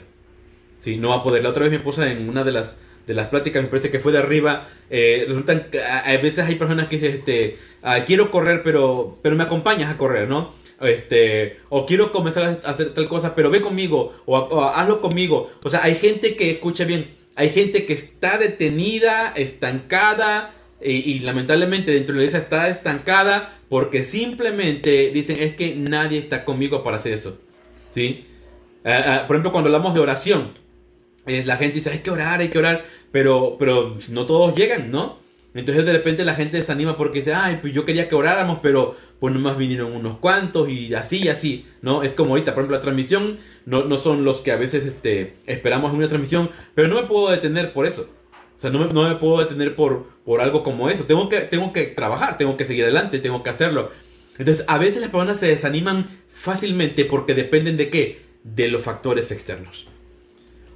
Sí, no va a poder. La otra vez mi esposa en una de las de las pláticas, me parece que fue de arriba, eh, resultan, a, veces hay personas que dicen, este, ah, quiero correr, pero, pero me acompañas a correr, ¿no? Este, o quiero comenzar a hacer tal cosa, pero ve conmigo, o, hazlo conmigo. O sea, hay gente que, escucha bien, hay gente que está detenida, estancada, y, lamentablemente dentro de la iglesia está estancada porque simplemente dicen es que nadie está conmigo para hacer eso. ¿Sí? Ah, ah, por ejemplo, cuando hablamos de oración, eh, la gente dice, hay que orar, hay que orar, pero, pero no todos llegan, ¿no? Entonces de repente la gente desanima porque dice, ay, pues yo quería que oráramos, pero pues nomás vinieron unos cuantos y así y así, ¿no? Es como ahorita, por ejemplo, la transmisión no, no son los que a veces este, esperamos una transmisión, pero no me puedo detener por eso. O sea, no me, no me puedo detener por, por algo como eso. Tengo que, tengo que trabajar, tengo que seguir adelante, tengo que hacerlo. Entonces, a veces las personas se desaniman fácilmente porque dependen de qué? De los factores externos.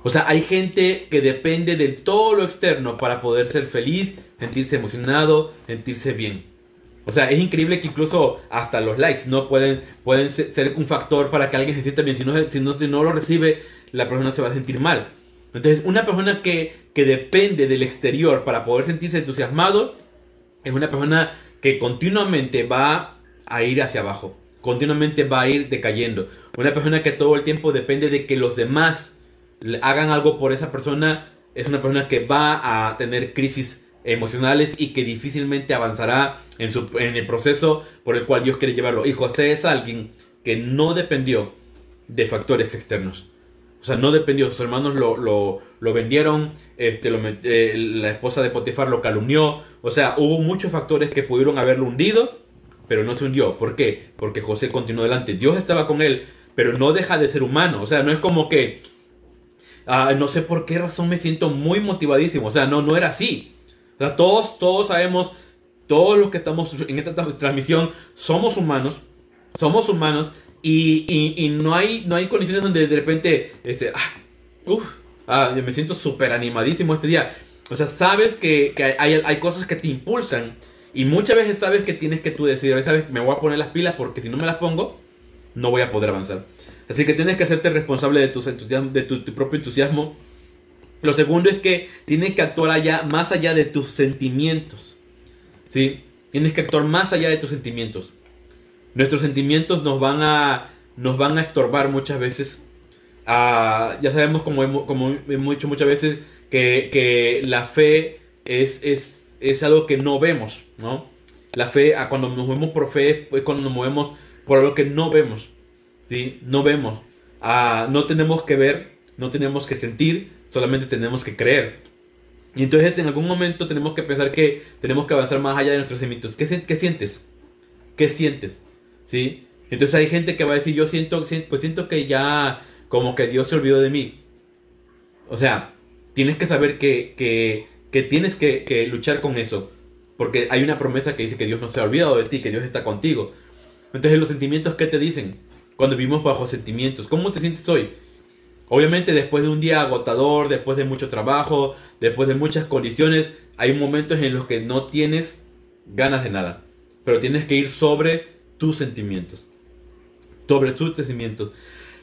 O sea, hay gente que depende de todo lo externo para poder ser feliz, sentirse emocionado, sentirse bien. O sea, es increíble que incluso hasta los likes no pueden, pueden ser un factor para que alguien se sienta bien. Si no, si no, no lo recibe, la persona se va a sentir mal. Entonces, una persona que, que depende del exterior para poder sentirse entusiasmado es una persona que continuamente va a ir hacia abajo. Continuamente va a ir decayendo. Una persona que todo el tiempo depende de que los demás hagan algo por esa persona, es una persona que va a tener crisis emocionales y que difícilmente avanzará en, su, en el proceso por el cual Dios quiere llevarlo. Y José es alguien que no dependió de factores externos. O sea, no dependió, sus hermanos lo, lo, vendieron, este, eh, la esposa de Potifar lo calumnió. O sea, hubo muchos factores que pudieron haberlo hundido, pero no se hundió. ¿Por qué? Porque José continuó adelante. Dios estaba con él, pero no deja de ser humano. O sea, no es como que Ah, no sé por qué razón me siento muy motivadísimo. O sea, no, no era así. O sea, todos, todos sabemos, todos los que estamos en esta transmisión somos humanos. Somos humanos. Y, y, no, hay, no hay condiciones donde de repente, este, ah, ah, me siento súper animadísimo este día. O sea, sabes que, que hay, hay, cosas que te impulsan. Y muchas veces sabes que tienes que tú decidir, ¿sabes? Me voy a poner las pilas porque si no me las pongo, no voy a poder avanzar. Así que tienes que hacerte responsable de, tu, de tu, propio entusiasmo. Lo segundo es que tienes que actuar allá, más allá de tus sentimientos. ¿Sí? Tienes que actuar más allá de tus sentimientos. Nuestros sentimientos nos van a, nos van a estorbar muchas veces. Ah, ya sabemos, como hemos, como hemos dicho muchas veces, que, la fe es, es, es, algo que no vemos. ¿no? La fe, ah, cuando nos movemos por fe, es cuando nos movemos por algo que no vemos. ¿Sí? No vemos. Ah, no tenemos que ver, no tenemos que sentir, solamente tenemos que creer. Y entonces en algún momento tenemos que pensar que tenemos que avanzar más allá de nuestros sentimientos. ¿Qué, ¿Qué, sientes? ¿Qué sientes? ¿Sí? Entonces hay gente que va a decir, yo siento, pues siento que ya como que Dios se olvidó de mí. O sea, tienes que saber que, que, que tienes que, que, luchar con eso. Porque hay una promesa que dice que Dios no se ha olvidado de ti, que Dios está contigo. Entonces los sentimientos, ¿qué te dicen? Cuando vivimos bajo sentimientos. ¿Cómo te sientes hoy? Obviamente después de un día agotador, después de mucho trabajo, después de muchas condiciones, hay momentos en los que no tienes ganas de nada. Pero tienes que ir sobre tus sentimientos. Sobre tus sentimientos.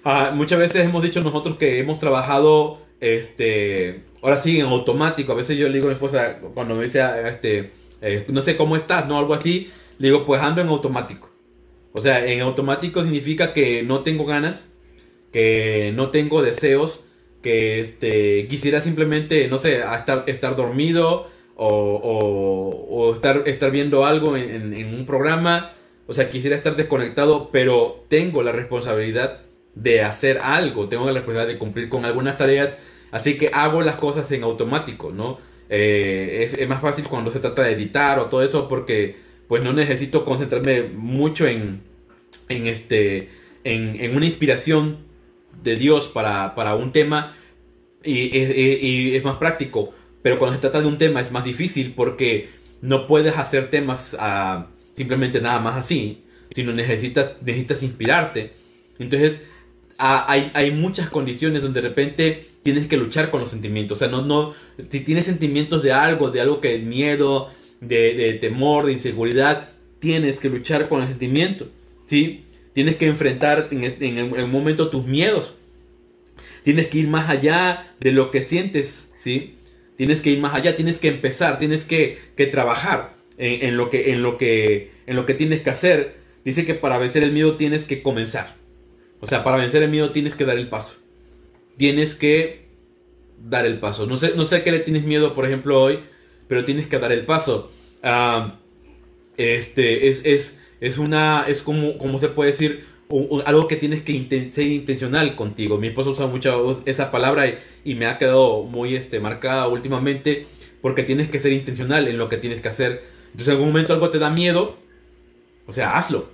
Ah, muchas veces hemos dicho nosotros que hemos trabajado, este, ahora sí, en automático. A veces yo le digo a mi esposa, cuando me dice, este, eh, no sé cómo estás, ¿no? Algo así, le digo, pues ando en automático. O sea, en automático significa que no tengo ganas, que no tengo deseos, que este, quisiera simplemente, no sé, estar, estar dormido o, estar, estar viendo algo en, un programa. O sea, quisiera estar desconectado, pero tengo la responsabilidad de hacer algo, tengo la responsabilidad de cumplir con algunas tareas, así que hago las cosas en automático, ¿no? Eh, es, más fácil cuando se trata de editar o todo eso porque pues no necesito concentrarme mucho en, en, este, en, una inspiración de Dios para, un tema y, es más práctico. Pero cuando se trata de un tema es más difícil porque no puedes hacer temas ah, simplemente nada más así, sino necesitas, necesitas inspirarte. Entonces, hay, hay muchas condiciones donde de repente tienes que luchar con los sentimientos. O sea, no, no, si tienes sentimientos de algo, de algo que miedo, de, de temor, de inseguridad, tienes que luchar con el sentimiento, ¿sí? Tienes que enfrentar en, en, en un momento tus miedos. Tienes que ir más allá de lo que sientes, ¿sí? Tienes que ir más allá, tienes que empezar, tienes que, que trabajar en, en, lo que, en, lo que, en lo que tienes que hacer. Dice que para vencer el miedo tienes que comenzar. O sea, para vencer el miedo tienes que dar el paso. Tienes que dar el paso. No sé, no sé a qué le tienes miedo, por ejemplo, hoy, pero tienes que dar el paso. Uh, este, es, es, es una, es como, como se puede decir, algo que tienes que ser intencional contigo. Mi esposo usa mucho esa palabra y, me ha quedado muy este, marcada últimamente porque tienes que ser intencional en lo que tienes que hacer. Entonces en algún momento algo te da miedo, o sea, hazlo,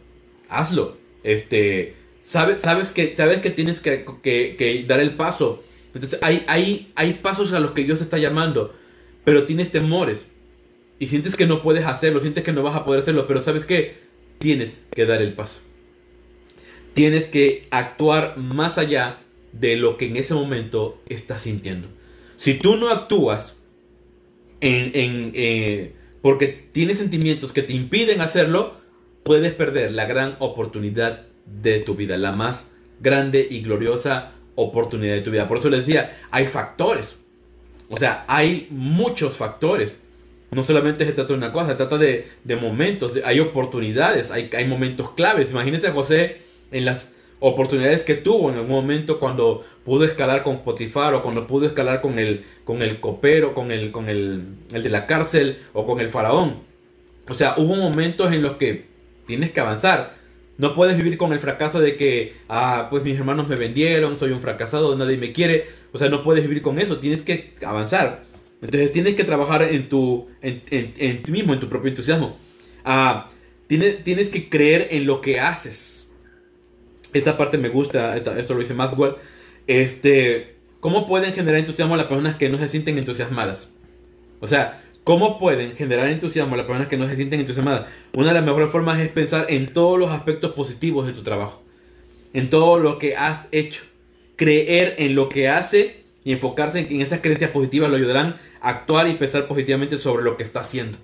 hazlo. Este, sabes, sabes, que, sabes que tienes que, que, dar el paso. Entonces hay, hay, hay pasos a los que Dios está llamando, pero tienes temores y sientes que no puedes hacerlo, sientes que no vas a poder hacerlo, pero sabes que tienes que dar el paso. Tienes que actuar más allá de lo que en ese momento estás sintiendo. Si tú no actúas en, eh, porque tienes sentimientos que te impiden hacerlo, puedes perder la gran oportunidad de tu vida, la más grande y gloriosa oportunidad de tu vida. Por eso les decía, hay factores. O sea, hay muchos factores no solamente se trata de una cosa, se trata de, momentos, hay oportunidades, hay, hay momentos claves. Imagínense a José en las oportunidades que tuvo en algún momento cuando pudo escalar con Potifar o cuando pudo escalar con el, con el copero, con, el, con el, el de la cárcel o con el faraón. O sea, hubo momentos en los que tienes que avanzar. No puedes vivir con el fracaso de que, ah, pues mis hermanos me vendieron, soy un fracasado, nadie me quiere. O sea, no puedes vivir con eso, tienes que avanzar. Entonces tienes que trabajar en tu, en, en, ti mismo, en tu propio entusiasmo. Ah, tienes, tienes que creer en lo que haces. Esta parte me gusta, eso lo dice Maxwell. Este, ¿Cómo pueden generar entusiasmo las personas que no se sienten entusiasmadas? O sea, ¿cómo pueden generar entusiasmo las personas que no se sienten entusiasmadas? Una de las mejores formas es pensar en todos los aspectos positivos de tu trabajo. En todo lo que has hecho. Creer en lo que hace y enfocarse en, esas creencias positivas lo ayudarán a actuar y pensar positivamente sobre lo que está haciendo.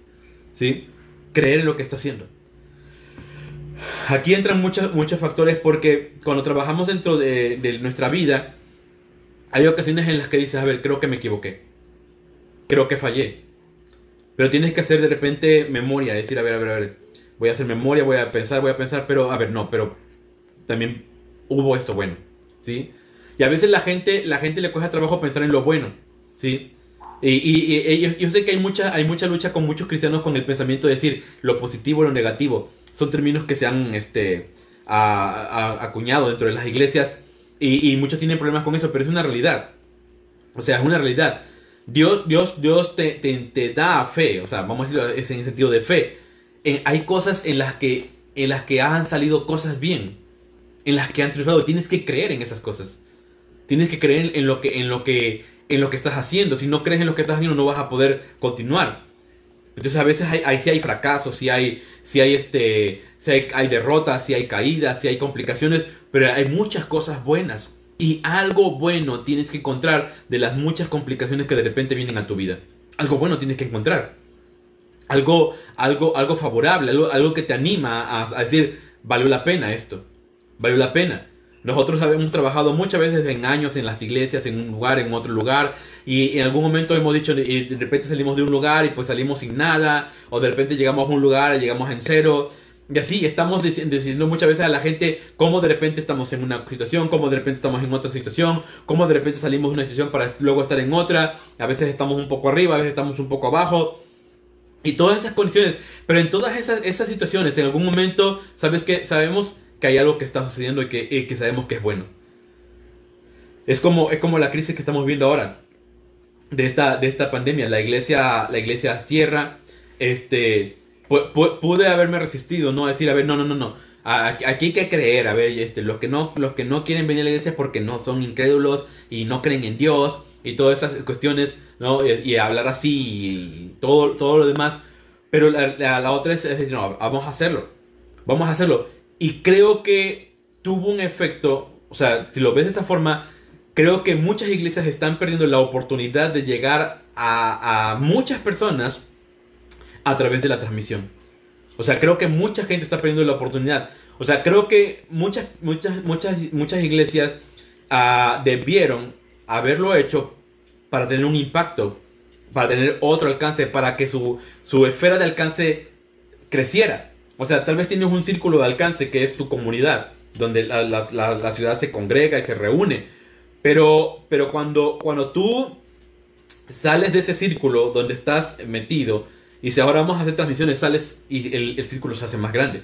¿Sí? Creer en lo que está haciendo. Aquí entran muchos, muchos factores porque cuando trabajamos dentro de, nuestra vida, hay ocasiones en las que dices, a ver, creo que me equivoqué. Creo que fallé. Pero tienes que hacer de repente memoria, decir, a ver, a ver, a ver, voy a hacer memoria, voy a pensar, voy a pensar, pero, a ver, no, pero también hubo esto bueno, ¿sí? Y a veces la gente, la gente le cuesta trabajo pensar en lo bueno, ¿sí? Y, y, yo sé que hay mucha, hay mucha lucha con muchos cristianos con el pensamiento de decir lo positivo y lo negativo. Son términos que se han este, acuñado dentro de las iglesias y, muchos tienen problemas con eso, pero es una realidad. O sea, es una realidad. Dios, Dios, Dios te, te, da fe, o sea, vamos a decirlo en el sentido de fe. hay cosas en las que en las que han salido cosas bien, en las que han triunfado. Tienes que creer en esas cosas. Tienes que creer en lo que, en lo que, en lo que estás haciendo. Si no crees en lo que estás haciendo, no vas a poder continuar. Entonces a veces hay, hay, hay fracasos, si hay, si hay, este, si hay, hay derrotas, si hay caídas, si hay complicaciones, pero hay muchas cosas buenas. Y algo bueno tienes que encontrar de las muchas complicaciones que de repente vienen a tu vida. Algo bueno tienes que encontrar. Algo, algo, algo favorable, algo, que te anima a, a decir, valió la pena esto. Valió la pena. Nosotros hemos trabajado muchas veces en años en las iglesias, en un lugar, en otro lugar, y en algún momento hemos dicho, y de repente salimos de un lugar y pues salimos sin nada, o de repente llegamos a un lugar y llegamos en cero. Y así estamos diciendo muchas veces a la gente cómo de repente estamos en una situación, cómo de repente estamos en otra situación, cómo de repente salimos de una situación para luego estar en otra. A veces estamos un poco arriba, a veces estamos un poco abajo. Y todas esas condiciones. Pero en todas esas, esas situaciones, en algún momento, ¿sabes qué? Sabemos que hay algo que está sucediendo y que, que sabemos que es bueno. Es como, es como la crisis que estamos viendo ahora de esta, de esta pandemia. La iglesia, la iglesia cierra. Este, pude haberme resistido, ¿no? Decir, a ver, no, no, no, no. Aquí hay que creer, a ver, este, los que no, los que no quieren venir a la iglesia porque no son incrédulos y no creen en Dios y todas esas cuestiones, ¿no? Y, hablar así y todo, todo lo demás. Pero la, la otra es decir, no, vamos a hacerlo. Vamos a hacerlo. Y creo que tuvo un efecto, O sea, si lo ves de esa forma, creo que muchas iglesias están perdiendo la oportunidad de llegar a muchas personas a través de la transmisión. O sea, creo que mucha gente está perdiendo la oportunidad. O sea, creo que muchas, muchas, muchas, muchas iglesias ah, debieron haberlo hecho para tener un impacto, para tener otro alcance, para que su, su esfera de alcance creciera. O sea, tal vez tienes un círculo de alcance que es tu comunidad, donde la, la, la, ciudad se congrega y se reúne. Pero, pero cuando, cuando tú sales de ese círculo donde estás metido y si ahora vamos a hacer transmisiones, sales y el, círculo se hace más grande.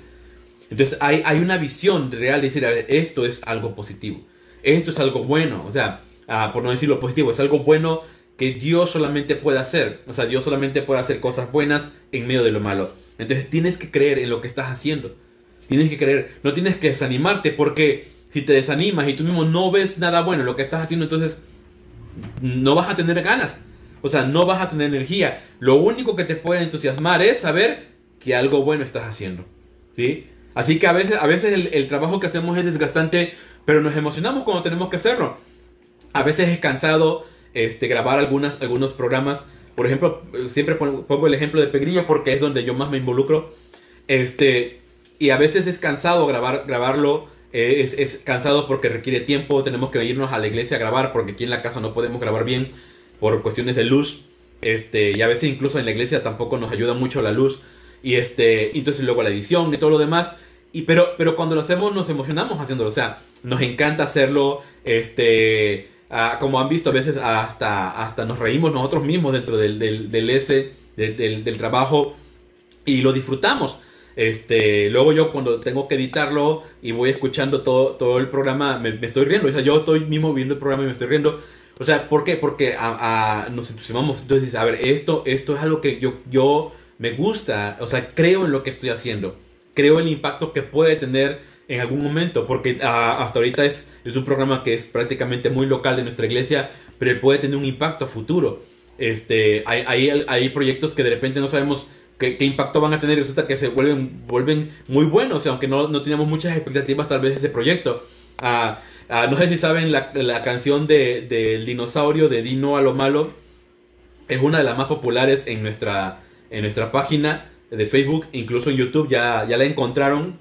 Entonces hay, hay una visión real de decir, ver, esto es algo positivo, esto es algo bueno, o sea, ah, por no decir lo positivo, es algo bueno que Dios solamente puede hacer, o sea, Dios solamente puede hacer cosas buenas en medio de lo malo. Entonces tienes que creer en lo que estás haciendo, tienes que creer, no tienes que desanimarte porque si te desanimas y tú mismo no ves nada bueno en lo que estás haciendo, entonces no vas a tener ganas. O sea, no vas a tener energía. Lo único que te puede entusiasmar es saber que algo bueno estás haciendo. ¿Sí? Así que a veces, a veces el, trabajo que hacemos es desgastante, pero nos emocionamos cuando tenemos que hacerlo. A veces es cansado este, grabar algunas, algunos programas. Por ejemplo, siempre pongo el ejemplo de Pegrillo porque es donde yo más me involucro. Este, y a veces es cansado grabar, grabarlo. Eh, es, es, cansado porque requiere tiempo. Tenemos que irnos a la iglesia a grabar porque aquí en la casa no podemos grabar bien por cuestiones de luz. Este, y a veces incluso en la iglesia tampoco nos ayuda mucho la luz. Y este, entonces luego la edición y todo lo demás. Y pero, pero cuando lo hacemos nos emocionamos haciéndolo. O sea, nos encanta hacerlo. Este, ah, como han visto a veces hasta, hasta nos reímos nosotros mismos dentro del, del, del ese, del, del, trabajo. Y lo disfrutamos. Este, luego yo cuando tengo que editarlo y voy escuchando todo, todo el programa, me, me estoy riendo. O sea, yo estoy mismo viendo el programa y me estoy riendo o sea, ¿por qué? Porque a, nos entusiasmamos. Entonces a ver, esto, esto es algo que yo, yo me gusta. O sea, creo en lo que estoy haciendo. Creo en el impacto que puede tener en algún momento. Porque hasta ahorita es, es un programa que es prácticamente muy local de nuestra iglesia. Pero puede tener un impacto a futuro. Este, hay, hay, proyectos que de repente no sabemos qué, qué, impacto van a tener y resulta que se vuelven, vuelven muy buenos, aunque no, no teníamos muchas expectativas tal vez de ese proyecto. No sé si saben la, canción del de, dinosaurio de Dino a lo malo. Es una de las más populares en nuestra, en nuestra página de Facebook, incluso en YouTube ya, ya la encontraron,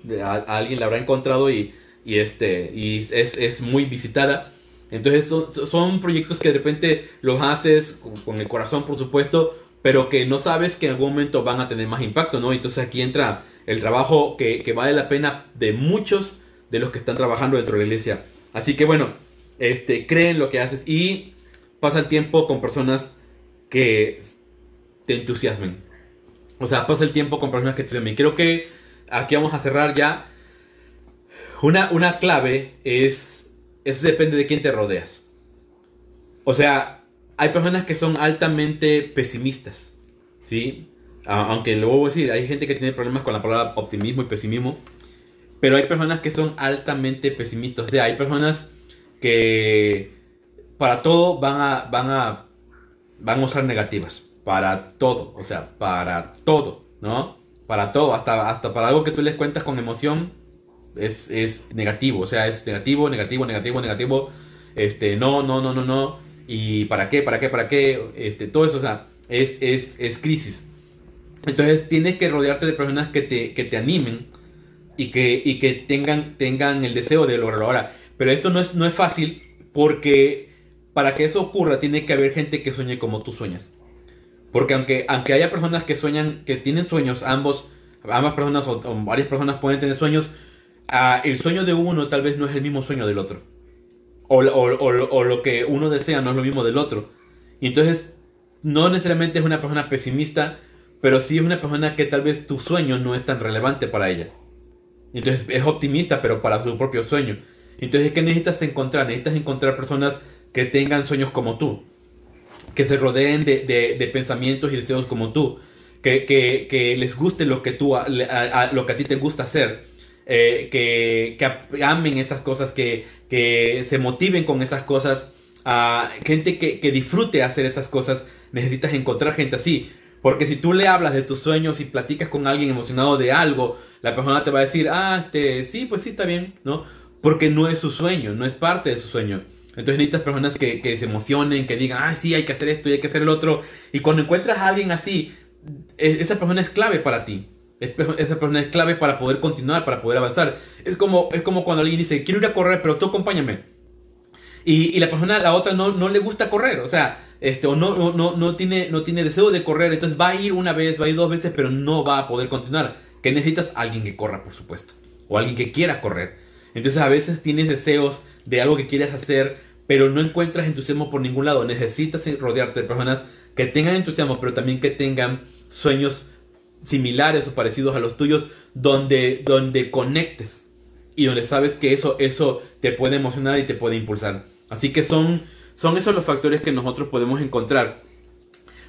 alguien la habrá encontrado y, este, y es, es, muy visitada. Entonces son, proyectos que de repente los haces con, el corazón, por supuesto, pero que no sabes que en algún momento van a tener más impacto, ¿no? Entonces aquí entra el trabajo que vale la pena de muchos de los que están trabajando dentro de la iglesia. Así que bueno, este, creen lo que haces y pasa el tiempo con personas que te entusiasmen. O sea, pasa el tiempo con personas que te entusiasmen. Creo que aquí vamos a cerrar ya. Una, una clave es, es depende de quién te rodeas. O sea, hay personas que son altamente pesimistas. ¿Sí? Aunque luego voy a decir, hay gente que tiene problemas con la palabra optimismo y pesimismo. Pero hay personas que son altamente pesimistas. O sea, hay personas que para todo van a, van a, van a usar negativas. Para todo. O sea, para todo. ¿No? Para todo. Hasta, hasta para algo que tú les cuentas con emoción. Es, es negativo. O sea, es negativo, negativo, negativo, negativo. Este, no, no, no, no, no. Y para qué, para qué, para qué. Este, todo eso, o sea, es, es, es crisis. Entonces tienes que rodearte de personas que te, que te animen y que, y que tengan, tengan el deseo de lograrlo ahora. Pero esto no es, no es fácil porque para que eso ocurra tiene que haber gente que sueñe como tú sueñas. Porque aunque, aunque haya personas que sueñan, que tienen sueños, ambos, ambas personas o, varias personas pueden tener sueños, uh, el sueño de uno tal vez no es el mismo sueño del otro. O, o, lo que uno desea no es lo mismo del otro. Y entonces, no necesariamente es una persona pesimista, pero sí es una persona que tal vez tu sueño no es tan relevante para ella. Entonces es optimista, pero para su propio sueño. Entonces, ¿qué necesitas encontrar? Necesitas encontrar personas que tengan sueños como tú, que se rodeen de, pensamientos y deseos como tú, que, les guste lo que, tú, lo que a ti te gusta hacer, eh, que, amen esas cosas, que, se motiven con esas cosas, a gente que, disfrute hacer esas cosas, necesitas encontrar gente así. Porque si tú le hablas de tus sueños y platicas con alguien emocionado de algo, la persona te va a decir, ah, este, sí, pues sí, está bien, ¿no? porque no es su sueño, no es parte de su sueño. Entonces necesitas personas que, que se emocionen, que digan, ah, sí, hay que hacer esto y hay que hacer el otro. Y cuando encuentras a alguien así, e, esa persona es clave para ti. Esa persona es clave para poder continuar, para poder avanzar. Es como, es como cuando alguien dice, quiero ir a correr, pero tú acompáñame. Y, y la persona, la otra, no, no le gusta correr. O sea, este, o no, no, no, tiene, no tiene deseo de correr. Entonces va a ir una vez, va a ir dos veces, pero no va a poder continuar. Que necesitas alguien que corra, por supuesto. O alguien que quiera correr. Entonces a veces tienes deseos de algo que quieres hacer, pero no encuentras entusiasmo por ningún lado. Necesitas rodearte de personas que tengan entusiasmo, pero también que tengan sueños similares o parecidos a los tuyos, donde, donde conectes y donde sabes que eso, eso te puede emocionar y te puede impulsar. Así que son, son esos los factores que nosotros podemos encontrar,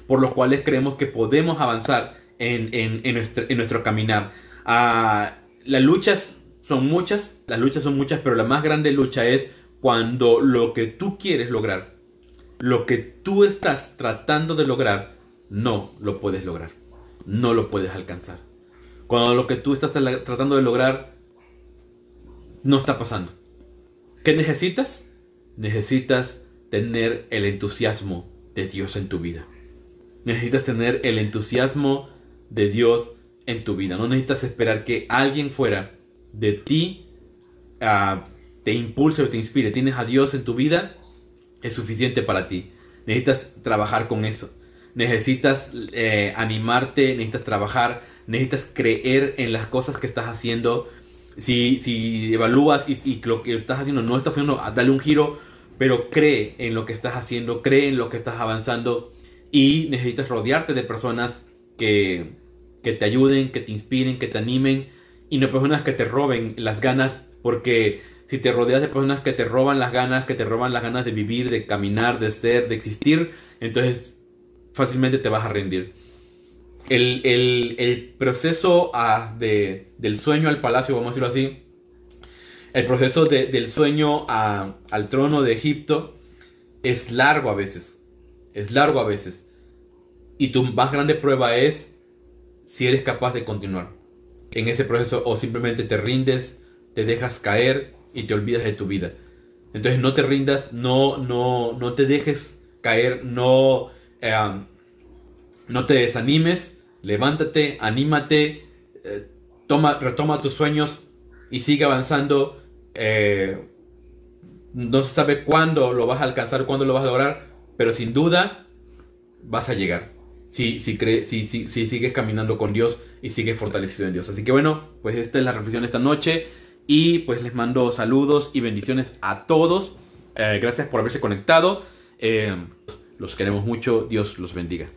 por los cuales creemos que podemos avanzar en, en, nuestro, caminar. Ah, las luchas son muchas, las luchas son muchas, pero la más grande lucha es cuando lo que tú quieres lograr, lo que tú estás tratando de lograr, no lo puedes lograr. No lo puedes alcanzar. Cuando lo que tú estás tratando de lograr no está pasando. ¿Qué necesitas? Necesitas tener el entusiasmo de Dios en tu vida. Necesitas tener el entusiasmo de Dios en tu vida. No necesitas esperar que alguien fuera de ti uh, te impulse o te inspire, tienes a Dios en tu vida, es suficiente para ti. Necesitas trabajar con eso. Necesitas eh, animarte, necesitas trabajar, necesitas creer en las cosas que estás haciendo. Si, si evalúas y, si lo que estás haciendo no está funcionando, dale un giro, pero cree en lo que estás haciendo, cree en lo que estás avanzando y necesitas rodearte de personas que, que te ayuden, que te inspiren, que te animen y no personas que te roben las ganas porque si te rodeas de personas que te roban las ganas, que te roban las ganas de vivir, de caminar, de ser, de existir, entonces fácilmente te vas a rendir. El, proceso ah, de, del sueño al palacio, vamos a decirlo así, el proceso del sueño al trono de Egipto es largo a veces. Es largo a veces. Y tu más grande prueba es si eres capaz de continuar en ese proceso o simplemente te rindes, te dejas caer y te olvidas de tu vida. Entonces no te rindas, no, no, no te dejes caer, no, eh, no te desanimes, levántate, anímate, eh, toma, retoma tus sueños y sigue avanzando. Eh, no se sabe cuándo lo vas a alcanzar, cuándo lo vas a lograr, pero sin duda vas a llegar. Si, si, si, si, sigues caminando con Dios y sigues fortalecido en Dios. Así que bueno, pues esta es la reflexión de esta noche. Y pues les mando saludos y bendiciones a todos. Eh, gracias por haberse conectado. Eh, los queremos mucho. Dios los bendiga.